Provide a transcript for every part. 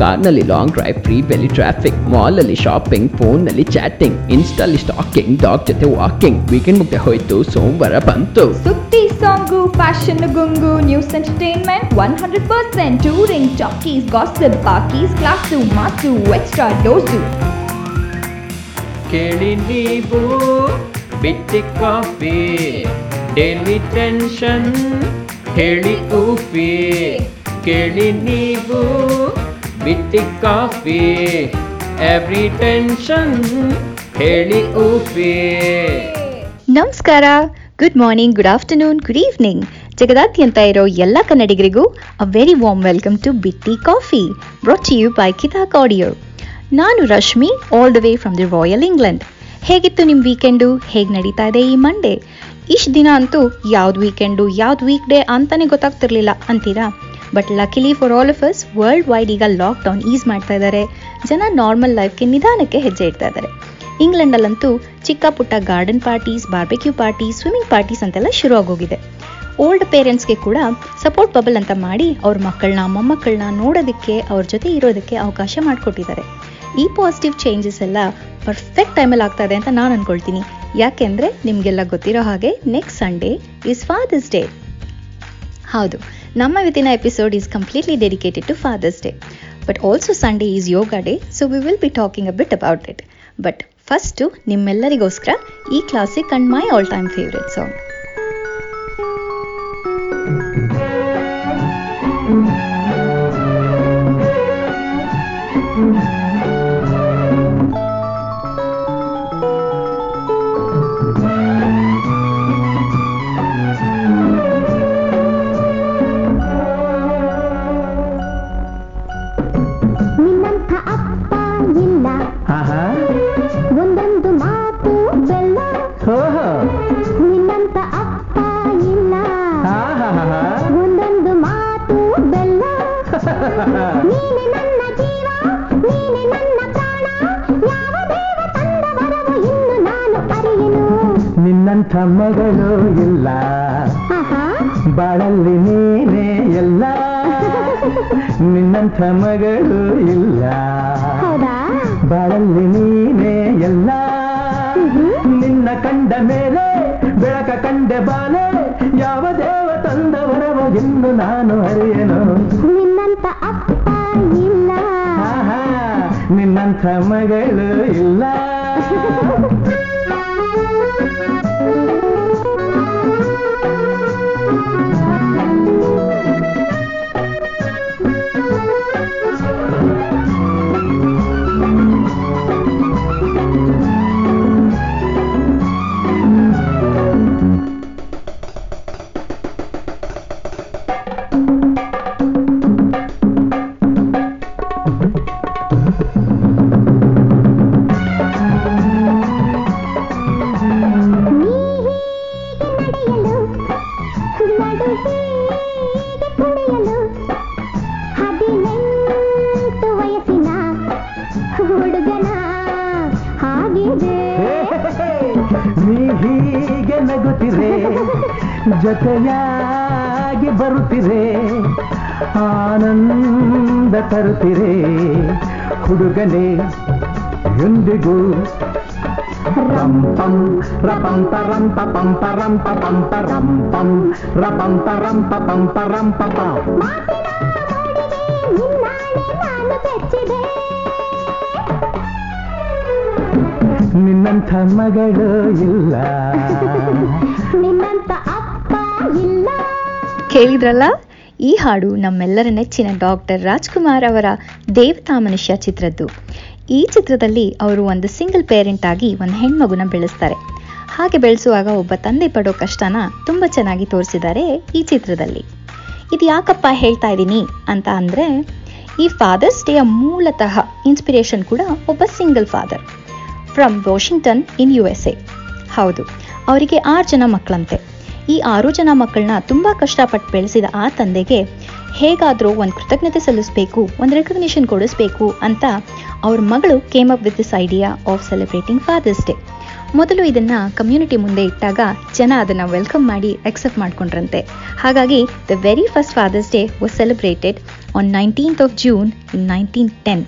ಕಾರ್ನಲ್ಲಿ long drive free ಬೆಲಿ traffic mall ಅಲ್ಲಿ ಶಾಪಿಂಗ್ ಫೋನ್ ನಲ್ಲಿ ಚಾಟಿಂಗ್ ಇನ್ಸ್ಟಾಲಿ ಸ್ಟಾಕಿಂಗ್ ಡಾಗ್ ಜೊತೆ ವಾಕಿಂಗ್ ವೀಕೆಂಡ್ ಮುಗ್ದೆ ಹೋಯ್ತು ಸೋಮವಾರ ಬಂತು ಸುದ್ದಿ song fashion ಗುಂಗು news entertainment one hundred percent touring talkies gossip ಪಾಕೀಸ್ class mass extra dose ಕೇಳಿ ನೀವು ಬಿಟ್ಟಿ ಕಾಫಿ ಡೈಲಿ ಟೆನ್ಷನ್ ಹೇಳಿ ಊಫಿ ಕೇಳಿ ನೀವು ಬಿಟ್ಟಿ ಕಾಫಿ ಎವ್ರಿ ಟೆನ್ಷನ್ ಹೇಳಿ ಊಫಿ ನಮಸ್ಕಾರ good morning good afternoon good evening ಜಗದಾದ್ಯಂತ ಇರೋ ಎಲ್ಲ ಕನ್ನಡಿಗರಿಗೂ a very warm welcome to Bitti coffee brought you by ಕಿತಾಕ್ audio ನಾನು Rashmi all the way from the royal England ಹೇಗಿತ್ತು ನಿಮ್ಮ ವೀಕೆಂಡು ಹೇಗೆ ನಡೀತಾ ಇದೆ ಈ ಮಂಡೇ ಇಷ್ಟು ದಿನ ಅಂತೂ ಯಾವ್ದು ವೀಕೆಂಡು ಯಾವ್ದು ವೀಕ್ ಡೇ ಅಂತಾನೆ ಗೊತ್ತಾಗ್ತಿರ್ಲಿಲ್ಲ, ಅಂತೀರಾ? But luckily for all of us world wide ಈಗ ಲಾಕ್ಡೌನ್ ಈಸ್ ಮಾಡ್ತಾ ಇದ್ದಾರೆ. ಜನ ನಾರ್ಮಲ್ ಲೈಫ್ಗೆ ನಿಧಾನಕ್ಕೆ ಹೆಜ್ಜೆ ಇಡ್ತಾ ಇದ್ದಾರೆ. ಇಂಗ್ಲೆಂಡಲ್ಲಂತೂ ಚಿಕ್ಕ ಪುಟ್ಟ garden parties barbecue parties swimming parties ಅಂತೆಲ್ಲ ಶುರು ಆಗೋಗಿದೆ ಓಲ್ಡ್ ಪೇರೆಂಟ್ಸ್ಗೆ ಕೂಡ ಸಪೋರ್ಟ್ ಬಬಲ್ ಅಂತ ಮಾಡಿ ಅವ್ರ ಮಕ್ಕಳನ್ನ ಮೊಮ್ಮಕ್ಕಳನ್ನ ನೋಡೋದಕ್ಕೆ, ಅವ್ರ ಜೊತೆ ಇರೋದಕ್ಕೆ ಅವಕಾಶ ಮಾಡಿಕೊಟ್ಟಿದ್ದಾರೆ. ಈ ಪಾಸಿಟಿವ್ ಚೇಂಜಸ್ ಎಲ್ಲ ಪರ್ಫೆಕ್ಟ್ ಟೈಮಲ್ಲಿ ಆಗ್ತಾ ಇದೆ ಅಂತ ನಾನು ಅನ್ಕೊಳ್ತೀನಿ. ಯಾಕೆಂದ್ರೆ ನಿಮಗೆಲ್ಲ ಗೊತ್ತಿರೋ ಹಾಗೆ next Sunday is father's day ಹೌದು. ನಮ್ಮ ಇವತ್ತಿನ episode is completely dedicated to father's day but also Sunday is yoga day so we will be talking a bit about it but first ನಿಮ್ಮೆಲ್ಲರಿಗೋಸ್ಕರ ಈ classic and my all time favourite song ಮಗಳು ಇಲ್ಲ. ಬಾಳಲ್ಲಿ ನೀನೇ ಎಲ್ಲ ನಿನ್ನಂಥ ಮಗಳು ಇಲ್ಲ. ಬಾಳಲ್ಲಿ ನೀನೇ ಎಲ್ಲ ನಿನ್ನ ಕಂಡ ಮೇಲೆ ಬೆಳಕ ಕಂಡೆ ಬಾಲೆ ಯಾವ ದೇವ ತಂದವರವ ಎಂದು ನಾನು ಅರಿಯನು. ನಿನ್ನಂಥ ಅಪ್ಪ ಇಲ್ಲ. ನಿನ್ನಂಥ ಮಗಳು ಇಲ್ಲ. ಆನಂದ ಹುಡುಗನೇ ಎಂದಿಗೂ. ರಂಪಂ ರಂಪ ಪಂಪ ರಂಪ ಪಂಪ ರಂಪಂ ರಪಂಪ ರಂಪ ಪಂಪ ರಂಪ ಪಂ ನಿನ್ನಾಣೆ ನಾನು ಬೆಚ್ಚಿದೆ ನಿನ್ನಂಥ ಮಗಳು ಇಲ್ಲ. ನಿನ್ನಂಥ ಅಪ್ಪ ಇಲ್ಲ. ಕೇಳಿದ್ರಲ್ಲ? ಈ ಹಾಡು ನಮ್ಮೆಲ್ಲರ ನೆಚ್ಚಿನ ಡಾಕ್ಟರ್ ರಾಜ್ಕುಮಾರ್ ಅವರ ದೇವತಾ ಮನುಷ್ಯ ಚಿತ್ರದ್ದು. ಈ ಚಿತ್ರದಲ್ಲಿ ಅವರು ಒಂದು ಸಿಂಗಲ್ ಪೇರೆಂಟ್ ಆಗಿ ಒಂದು ಹೆಣ್ಮಗುನ ಬೆಳೆಸ್ತಾರೆ. ಹಾಗೆ ಬೆಳೆಸುವಾಗ ಒಬ್ಬ ತಂದೆ ಪಡೋ ಕಷ್ಟನ ತುಂಬ ಚೆನ್ನಾಗಿ ತೋರಿಸಿದ್ದಾರೆ ಈ ಚಿತ್ರದಲ್ಲಿ. ಇದು ಯಾಕಪ್ಪ ಹೇಳ್ತಾ ಇದ್ದೀನಿ ಅಂತ ಅಂದರೆ, ಈ ಫಾದರ್ಸ್ ಡೇಯ ಮೂಲತಃ ಇನ್ಸ್ಪಿರೇಷನ್ ಕೂಡ ಒಬ್ಬ single father from Washington in U S A ಹೌದು, ಅವರಿಗೆ ಆರು ಜನ ಮಕ್ಕಳಂತೆ. ಈ ಆರು ಜನ ಮಕ್ಕಳನ್ನ ತುಂಬಾ ಕಷ್ಟಪಟ್ಟು ಬೆಳೆಸಿದ ಆ ತಂದೆಗೆ ಹೇಗಾದರೂ ಒಂದು ಕೃತಜ್ಞತೆ ಸಲ್ಲಿಸಬೇಕು, ಒಂದು ರೆಕಗ್ನಿಷನ್ ಕೊಡಿಸ್ಬೇಕು ಅಂತ ಅವ್ರ ಮಗಳು came up with this idea of celebrating father's day ಮೊದಲು ಇದನ್ನ ಕಮ್ಯುನಿಟಿ ಮುಂದೆ ಇಟ್ಟಾಗ ಜನ ಅದನ್ನ ವೆಲ್ಕಮ್ ಮಾಡಿ ಅಕ್ಸೆಪ್ಟ್ ಮಾಡ್ಕೊಂಡ್ರಂತೆ. ಹಾಗಾಗಿ the very first father's day was celebrated on nineteenth of June in nineteen ten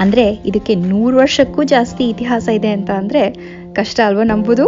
ಅಂದ್ರೆ ಇದಕ್ಕೆ ನೂರು ವರ್ಷಕ್ಕೂ ಜಾಸ್ತಿ ಇತಿಹಾಸ ಇದೆ ಅಂತ ಅಂದರೆ ಕಷ್ಟ ಅಲ್ವಾ ನಂಬುದು?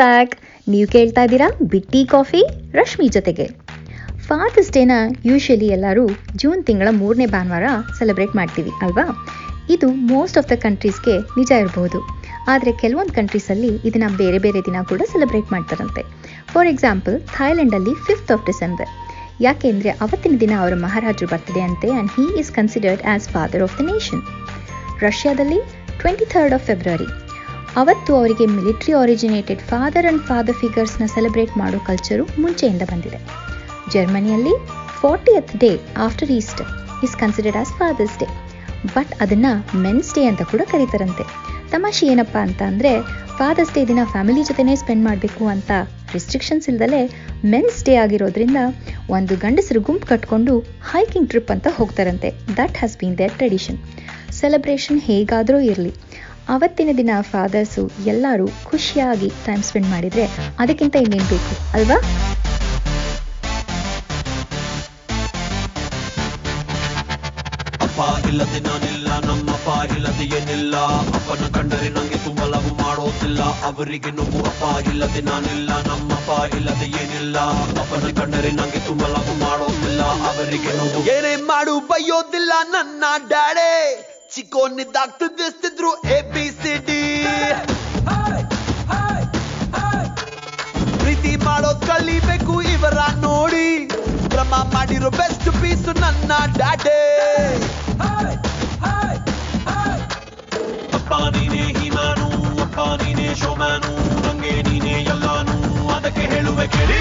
ಬ್ಯಾಕ್. ನೀವು ಕೇಳ್ತಾ ಇದ್ದೀರಾ ಬಿಟ್ಟಿ ಕಾಫಿ? ರಶ್ಮಿ ಜೊತೆಗೆ. ಫಾದರ್ಸ್ ಡೇನ ಯೂಶಲಿ ಎಲ್ಲರೂ ಜೂನ್ ತಿಂಗಳ ಮೂರನೇ ಭಾನುವಾರ ಸೆಲೆಬ್ರೇಟ್ ಮಾಡ್ತೀವಿ, ಅಲ್ವಾ? ಇದು ಮೋಸ್ಟ್ ಆಫ್ ದ ಕಂಟ್ರೀಸ್ಗೆ ನಿಜ ಇರಬಹುದು. ಆದರೆ ಕೆಲವೊಂದು ಕಂಟ್ರೀಸಲ್ಲಿ ಇದನ್ನ ಬೇರೆ ಬೇರೆ ದಿನ ಕೂಡ ಸೆಲೆಬ್ರೇಟ್ ಮಾಡ್ತಾರಂತೆ. ಫಾರ್ ಎಕ್ಸಾಂಪಲ್ ಥೈಲ್ಯಾಂಡಲ್ಲಿ ಫಿಫ್ತ್ ಆಫ್ ಡಿಸೆಂಬರ್. ಯಾಕೆಂದರೆ ಅವತ್ತಿನ ದಿನ ಅವರ ಮಹಾರಾಜರು ಬರ್ತಿದೆ ಅಂತೆ and he is considered as father of the nation ರಷ್ಯಾದಲ್ಲಿ ಟ್ವೆಂಟಿ ಥರ್ಡ್ ಆಫ್ ಫೆಬ್ರವರಿ ಅವತ್ತು ಅವರಿಗೆ military originated father and father ಫಿಗರ್ಸ್ನ celebrate ಮಾಡೋ ಕಲ್ಚರು ಮುಂಚೆಯಿಂದ ಬಂದಿದೆ. ಜರ್ಮನಿಯಲ್ಲಿ fortieth day after Easter is considered as father's day but ಅದನ್ನ ಮೆನ್ಸ್ ಡೇ ಅಂತ ಕೂಡ ಕರೀತಾರಂತೆ. ತಮಾಷೆ ಏನಪ್ಪ ಅಂತ ಅಂದ್ರೆ ಫಾದರ್ಸ್ ಡೇ ದಿನ ಫ್ಯಾಮಿಲಿ ಜೊತೆನೇ ಸ್ಪೆಂಡ್ ಮಾಡಬೇಕು ಅಂತ ರಿಸ್ಟ್ರಿಕ್ಷನ್ಸ್ ಇಲ್ದಲೆ ಮೆನ್ಸ್ ಡೇ ಆಗಿರೋದ್ರಿಂದ ಒಂದು ಗಂಡಸರು ಗುಂಪು ಕಟ್ಕೊಂಡು ಹೈಕಿಂಗ್ ಟ್ರಿಪ್ ಅಂತ ಹೋಗ್ತಾರಂತೆ. That has been their tradition celebration ಹೇಗಾದರೂ ಇರಲಿ. ಅವತ್ತಿನ ದಿನ ಫಾದರ್ಸು ಎಲ್ಲರೂ ಖುಷಿಯಾಗಿ ಟೈಮ್ ಸ್ಪೆಂಡ್ ಮಾಡಿದ್ರೆ ಅದಕ್ಕಿಂತ ಇನ್ನೇನು ಬೇಕು ಅಲ್ವಾ? ಅಪ್ಪ ಇಲ್ಲದೆ ನಾನಿಲ್ಲ ನಮ್ಮಪ್ಪ ಇಲ್ಲದೆ ಏನಿಲ್ಲ. ಅಪ್ಪನ ಕಂಡರೆ ನಂಗೆ ತುಂಬ ಲವ್ ಮಾಡೋದಿಲ್ಲ. ಅವರಿಗೆ ನೋವು ಅಪ್ಪ ಇಲ್ಲದೆ ನಾನಿಲ್ಲ ನಮ್ಮಪ್ಪ ಇಲ್ಲದೆ ಏನಿಲ್ಲ. ಅಪ್ಪನ ಕಂಡರೆ ನಂಗೆ ತುಂಬಾ ಲವ್ ಮಾಡೋದಿಲ್ಲ. ಅವರಿಗೆ ನೋವು ಏನೇ ಮಾಡು ಬೈಯೋದಿಲ್ಲ ನನ್ನ ಡ್ಯಾಡೆ. ಚಿಕ್ಕೋನಿದ್ದಾಗ ತುದಿಸ್ತಿದ್ರು ಎ ಬಿ ಸಿ ಡಿ. ಪ್ರೀತಿ ಮಾಡೋದ್ ಕಲಿಬೇಕು ಇವರ ನೋಡಿ. ಕ್ರಮ ಮಾಡಿರೋ ಬೆಸ್ಟ್ ಪೀಸ್ ನನ್ನ ಡ್ಯಾಡೆ. ಅಪ್ಪ ನೀನೇ ಹಿಮಾನು ಅಪ್ಪ ನೀನೇ ಶೋಮಾನು ನಂಗೆ ನೀನೇ ಎಲ್ಲಾನು ಅದಕ್ಕೆ ಹೇಳುವೆ ಕೇಳಿ.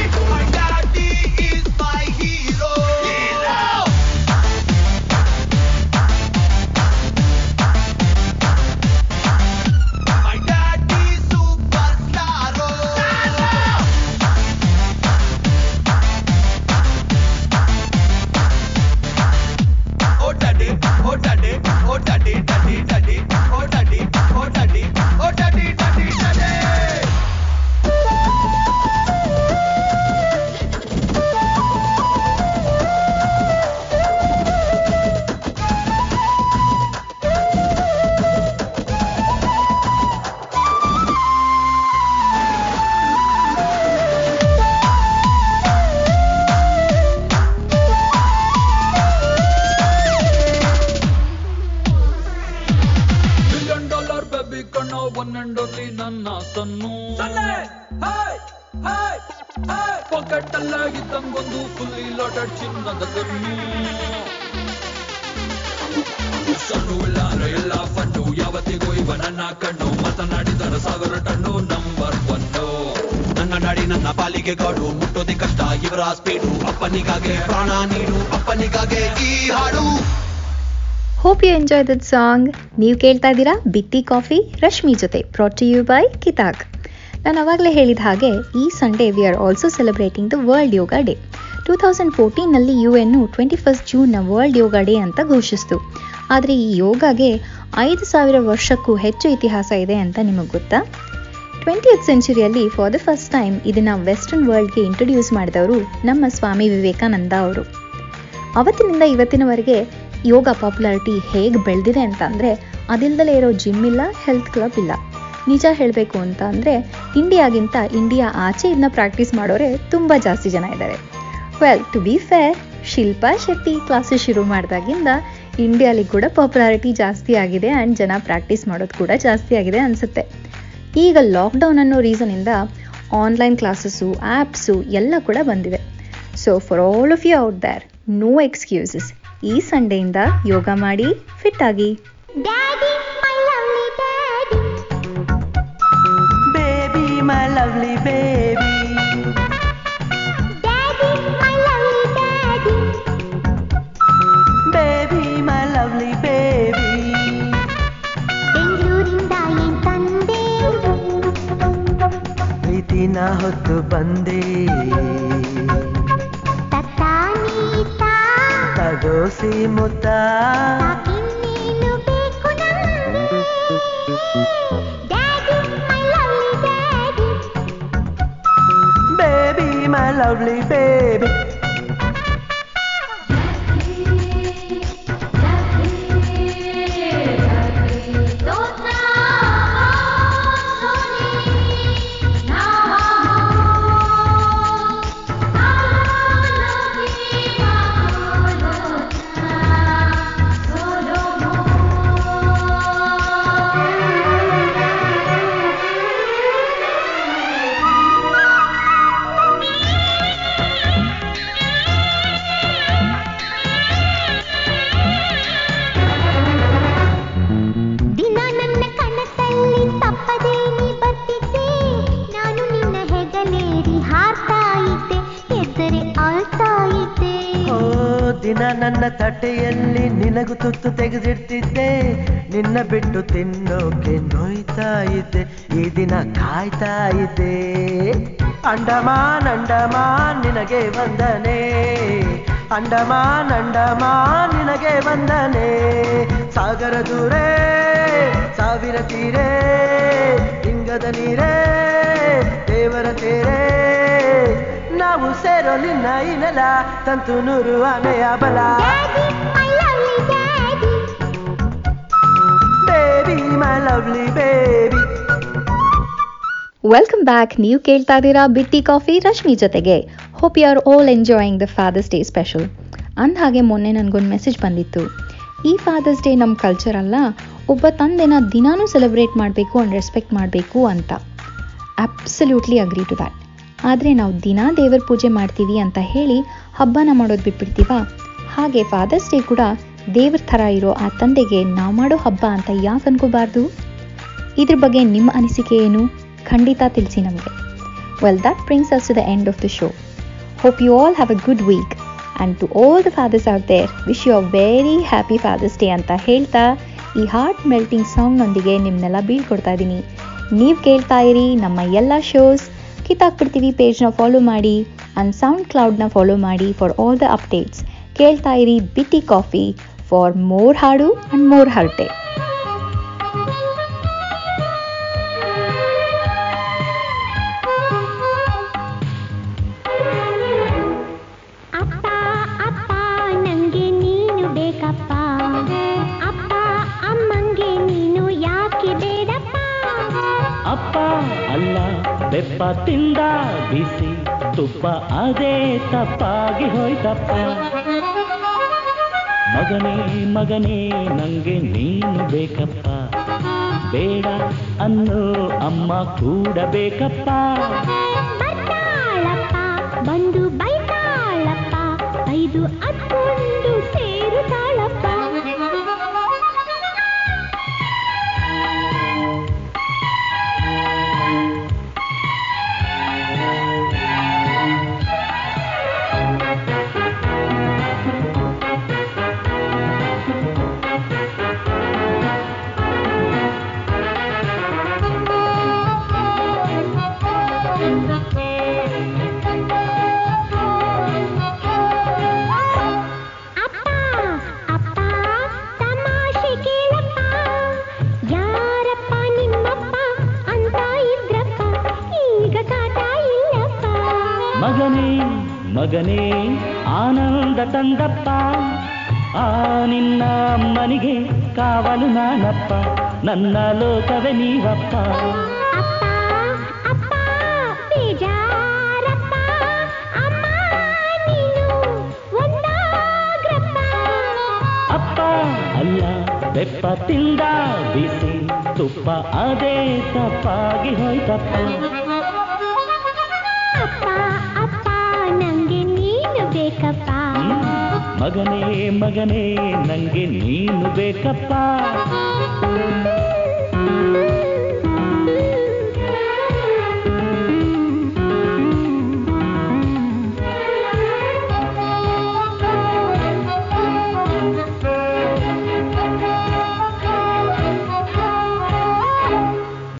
ಸಾವಿರ ಟಣ್ಣು ನಂಬರ್ ಒನ್ನು ನನ್ನ ನಾಡಿ ನನ್ನ ಪಾಲಿಗೆ ಗಾಡು ಮುಟ್ಟೋದೆ ಕಷ್ಟ, ಇವರ ಸ್ಪೀಡು ಅಪ್ಪನಿಗಾಗೆ, ಪ್ರಾಣ ನೀಡು ಅಪ್ಪನಿಗಾಗೆ ಈ ಹಾಡು. Hope you enjoy that song ನೀವು ಕೇಳ್ತಾ ಇದ್ದೀರಾ ಬಿತ್ತಿ ಕಾಫಿ, ರಶ್ಮಿ ಜೊತೆ ಪ್ರಾಟ್ ಯು ಬೈ ಕಿತಾಕ್. ನಾನು ಅವಾಗಲೇ ಹೇಳಿದ ಹಾಗೆ, ಈ Sunday we are also celebrating the world yoga day two thousand ಫೋರ್ಟೀನಲ್ಲಿ U ಎನ್ನು ಟ್ವೆಂಟಿ ಫಸ್ಟ್ ಜೂನ್ನ ವರ್ಲ್ಡ್ ಯೋಗ ಡೇ ಅಂತ ಘೋಷಿಸಿತು. ಆದರೆ ಈ ಯೋಗಗೆ ಐದು ಸಾವಿರ ವರ್ಷಕ್ಕೂ ಹೆಚ್ಚು ಇತಿಹಾಸ ಇದೆ ಅಂತ ನಿಮಗೆ ಗೊತ್ತಾ? ಟ್ವೆಂಟಿಯತ್ ಸೆಂಚುರಿಯಲ್ಲಿ ಫಾರ್ ದ ಫಸ್ಟ್ ಟೈಮ್ ಇದನ್ನು ವೆಸ್ಟರ್ನ್ ವರ್ಲ್ಡ್ಗೆ ಇಂಟ್ರೊಡ್ಯೂಸ್ ಮಾಡಿದವರು ನಮ್ಮ ಸ್ವಾಮಿ ವಿವೇಕಾನಂದ ಅವರು. ಅವತ್ತಿನಿಂದ ಇವತ್ತಿನವರೆಗೆ ಯೋಗ ಪಾಪ್ಯುಲಾರಿಟಿ ಹೇಗೆ ಬೆಳೆದಿದೆ ಅಂತ ಅಂದರೆ ಅದಿಲ್ದಲೇ ಇರೋ ಜಿಮ್ ಇಲ್ಲ ಹೆಲ್ತ್ ಕ್ಲಬ್ ಇಲ್ಲ. ನಿಜ ಹೇಳಬೇಕು ಅಂತ ಅಂದರೆ ಇಂಡಿಯಾಗಿಂತ ಇಂಡಿಯಾ ಆಚೆ ಇದನ್ನ ಪ್ರಾಕ್ಟೀಸ್ ಮಾಡೋರೆ ತುಂಬ ಜಾಸ್ತಿ ಜನ ಇದ್ದಾರೆ. Well to be fair Shilpa Shetty classes ಶುರು ಮಾಡಿದಾಗಿಂದ ಇಂಡಿಯಾಲಿ ಕೂಡ ಪಾಪ್ಯುಲಾರಿಟಿ ಜಾಸ್ತಿ ಆಗಿದೆ ಆ್ಯಂಡ್ ಜನ ಪ್ರಾಕ್ಟೀಸ್ ಮಾಡೋದು ಕೂಡ ಜಾಸ್ತಿ ಆಗಿದೆ ಅನಿಸುತ್ತೆ. ಈಗ ಲಾಕ್ಡೌನ್ ಅನ್ನೋ ರೀಸನಿಂದ ಆನ್ಲೈನ್ ಕ್ಲಾಸಸ್ಸು ಆ್ಯಪ್ಸು ಎಲ್ಲ ಕೂಡ ಬಂದಿವೆ so for all of you out there no excuses ಈ ಸಂಡೆಯಿಂದ ಯೋಗ ಮಾಡಿ ಫಿಟ್ ಆಗಿ. Daddy, my lovely ಪ್ರೀತಿನ ಹೊತ್ತು ಬಂದೆ ತತ್ತಾನೀತಾ ತಗೋಸಿ ಮುತ್ತ ಸಾಕಿನ್ನೇನು ಬೇಕು ನಮ್ಗೆ daddy my lovely daddy baby my lovely baby ಬಿಟ್ಟು ತಿನ್ನೋಕೆ ನೋಯ್ತಾ ಇದ್ದೆ ಈ ದಿನ ಕಾಯ್ತಾ ಇದ್ದೆ ಅಂಡಮಾನ್ ಅಂಡಮಾನ್, ನಿನಗೆ ವಂದನೆ. ಅಂಡಮಾನ್ ಅಂಡಮಾನ್, ನಿನಗೆ ವಂದನೆ. ಸಾಗರ ದೂರೇ, ಸಾವಿರ ತೀರೇ ಹಿಂಗದ ನೀರೇ, ದೇವರ ತೇರೇ. ನಾವು ಸೇರೋ ನಿನ್ನ ಇನಲ ನೆಲ, ತಂತು ನೂರು ಆನೆಯ ಬಲ. ವೆಲ್ಕಮ್ ಬ್ಯಾಕ್ ನೀವು ಕೇಳ್ತಾ ಇದ್ದೀರಾ ಬಿಟ್ಟಿ ಕಾಫಿ ರಶ್ಮಿ ಜೊತೆಗೆ. Hope you are all enjoying the father's day special ಅಂದಹಾಗೆ ಮೊನ್ನೆ ನನಗೊಂದು ಮೆಸೇಜ್ ಬಂದಿತ್ತು. ಈ ಫಾದರ್ಸ್ ಡೇ ನಮ್ಮ ಕಲ್ಚರ್ ಅಲ್ಲ, ಒಬ್ಬ ತಂದೆನ ದಿನಾನೂ ಸೆಲೆಬ್ರೇಟ್ ಮಾಡಬೇಕು ಅಂಡ್ ರೆಸ್ಪೆಕ್ಟ್ ಮಾಡಬೇಕು ಅಂತ. ಅಬ್ಸಲ್ಯೂಟ್ಲಿ ಅಗ್ರಿ ಟು ದ್ಯಾಟ್ ಆದರೆ ನಾವು ದಿನಾ ದೇವರ ಪೂಜೆ ಮಾಡ್ತೀವಿ ಅಂತ ಹೇಳಿ ಹಬ್ಬನ ಮಾಡೋದು ಬಿಟ್ಬಿಡ್ತೀವ? ಹಾಗೆ ಫಾದರ್ಸ್ ಡೇ ಕೂಡ ದೇವ್ರ ಥರ ಇರೋ ಆ ತಂದೆಗೆ ನಾವು ಮಾಡೋ ಹಬ್ಬ ಅಂತ ಯಾಕೆ ಅನ್ಕೋಬಾರ್ದು? ಇದ್ರ ಬಗ್ಗೆ ನಿಮ್ಮ ಅನಿಸಿಕೆ ಏನು? ಖಂಡಿತ ತಿಳಿಸಿ ನಮಗೆ. Well that brings us to the end of the show hope you all have a good week and to all the fathers are there wish you a very happy father's day ಅಂತ ಹೇಳ್ತಾ ಈ heart melting ಸಾಂಗ್ನೊಂದಿಗೆ ನಿಮ್ಮನ್ನೆಲ್ಲ ಬೀಳ್ಕೊಡ್ತಾ ಇದ್ದೀನಿ ನೀವು ಕೇಳ್ತಾ ಇರಿ ನಮ್ಮ ಎಲ್ಲ ಶೋಸ್ ಕಿತ್ತಾಕ್ಬಿಡ್ತೀವಿ ಪೇಜ್ನ ಫಾಲೋ ಮಾಡಿ ಆ್ಯಂಡ್ ಸೌಂಡ್ ಕ್ಲೌಡ್ನ ಫಾಲೋ ಮಾಡಿ ಫಾರ್ ಆಲ್ ದ ಅಪ್ಡೇಟ್ಸ್ ಕೇಳ್ತಾ ಇರಿ ಬಿಟ್ಟಿ ಕಾಫಿ. ಫಾರ್ ಮೋರ್ ಹಾಡು ಅಂಡ್ ಮೋರ್ ಹರಟೆ ಅಪ್ಪ ಅಪ್ಪ ನಂಗೆ ನೀನು ಬೇಕಪ್ಪ ಅಪ್ಪ ಅಮ್ಮಂಗೆ ನೀನು ಯಾಕೆ ಬೇಡಪ್ಪ ಅಪ್ಪ ಅಲ್ಲ ಬೆಪ್ಪ ತಿಂದ ಬಿಸಿ ತುಪ್ಪ ಅದೇ ತಪ್ಪಾಗಿ ಹೋಯ್ತಪ್ಪ ಮಗನೇ ಮಗನೇ ನಂಗೆ ನೀನು ಬೇಕಪ್ಪ. ಬೇಡ ಅನ್ನೋ ಅಮ್ಮ ಕೂಡ ಬೇಕಪ್ಪ. ಬಂದು ಬೈತಾಳಪ್ಪ. ಐದು ಹತ್ಕೊಂಡು ಮಗನೇ ಆನಂದ ತಂದಪ್ಪ ಆ ನಿನ್ನ ಅಮ್ಮನಿಗೆ ಕಾವಲು ನಾನಪ್ಪ ನನ್ನ ಲೋಕವೇ ನೀವಪ್ಪ ಅಪ್ಪ ಅಪ್ಪ ಬೇಜಾರಪ್ಪ ಅಮ್ಮ ನೀನು ಒಂದಾಗ್ರಪ್ಪ ಅಪ್ಪ ಅಲ್ಲ ಬೆಪ್ಪ ತಿಂದ ಬಿಸಿ ತುಪ್ಪ ಅದೇ ತಪ್ಪಾಗಿ ಹೋಯ್ತಪ್ಪ ಮಗನೇ ಮಗನೇ ನಂಗೆ ನೀನು ಬೇಕಪ್ಪ.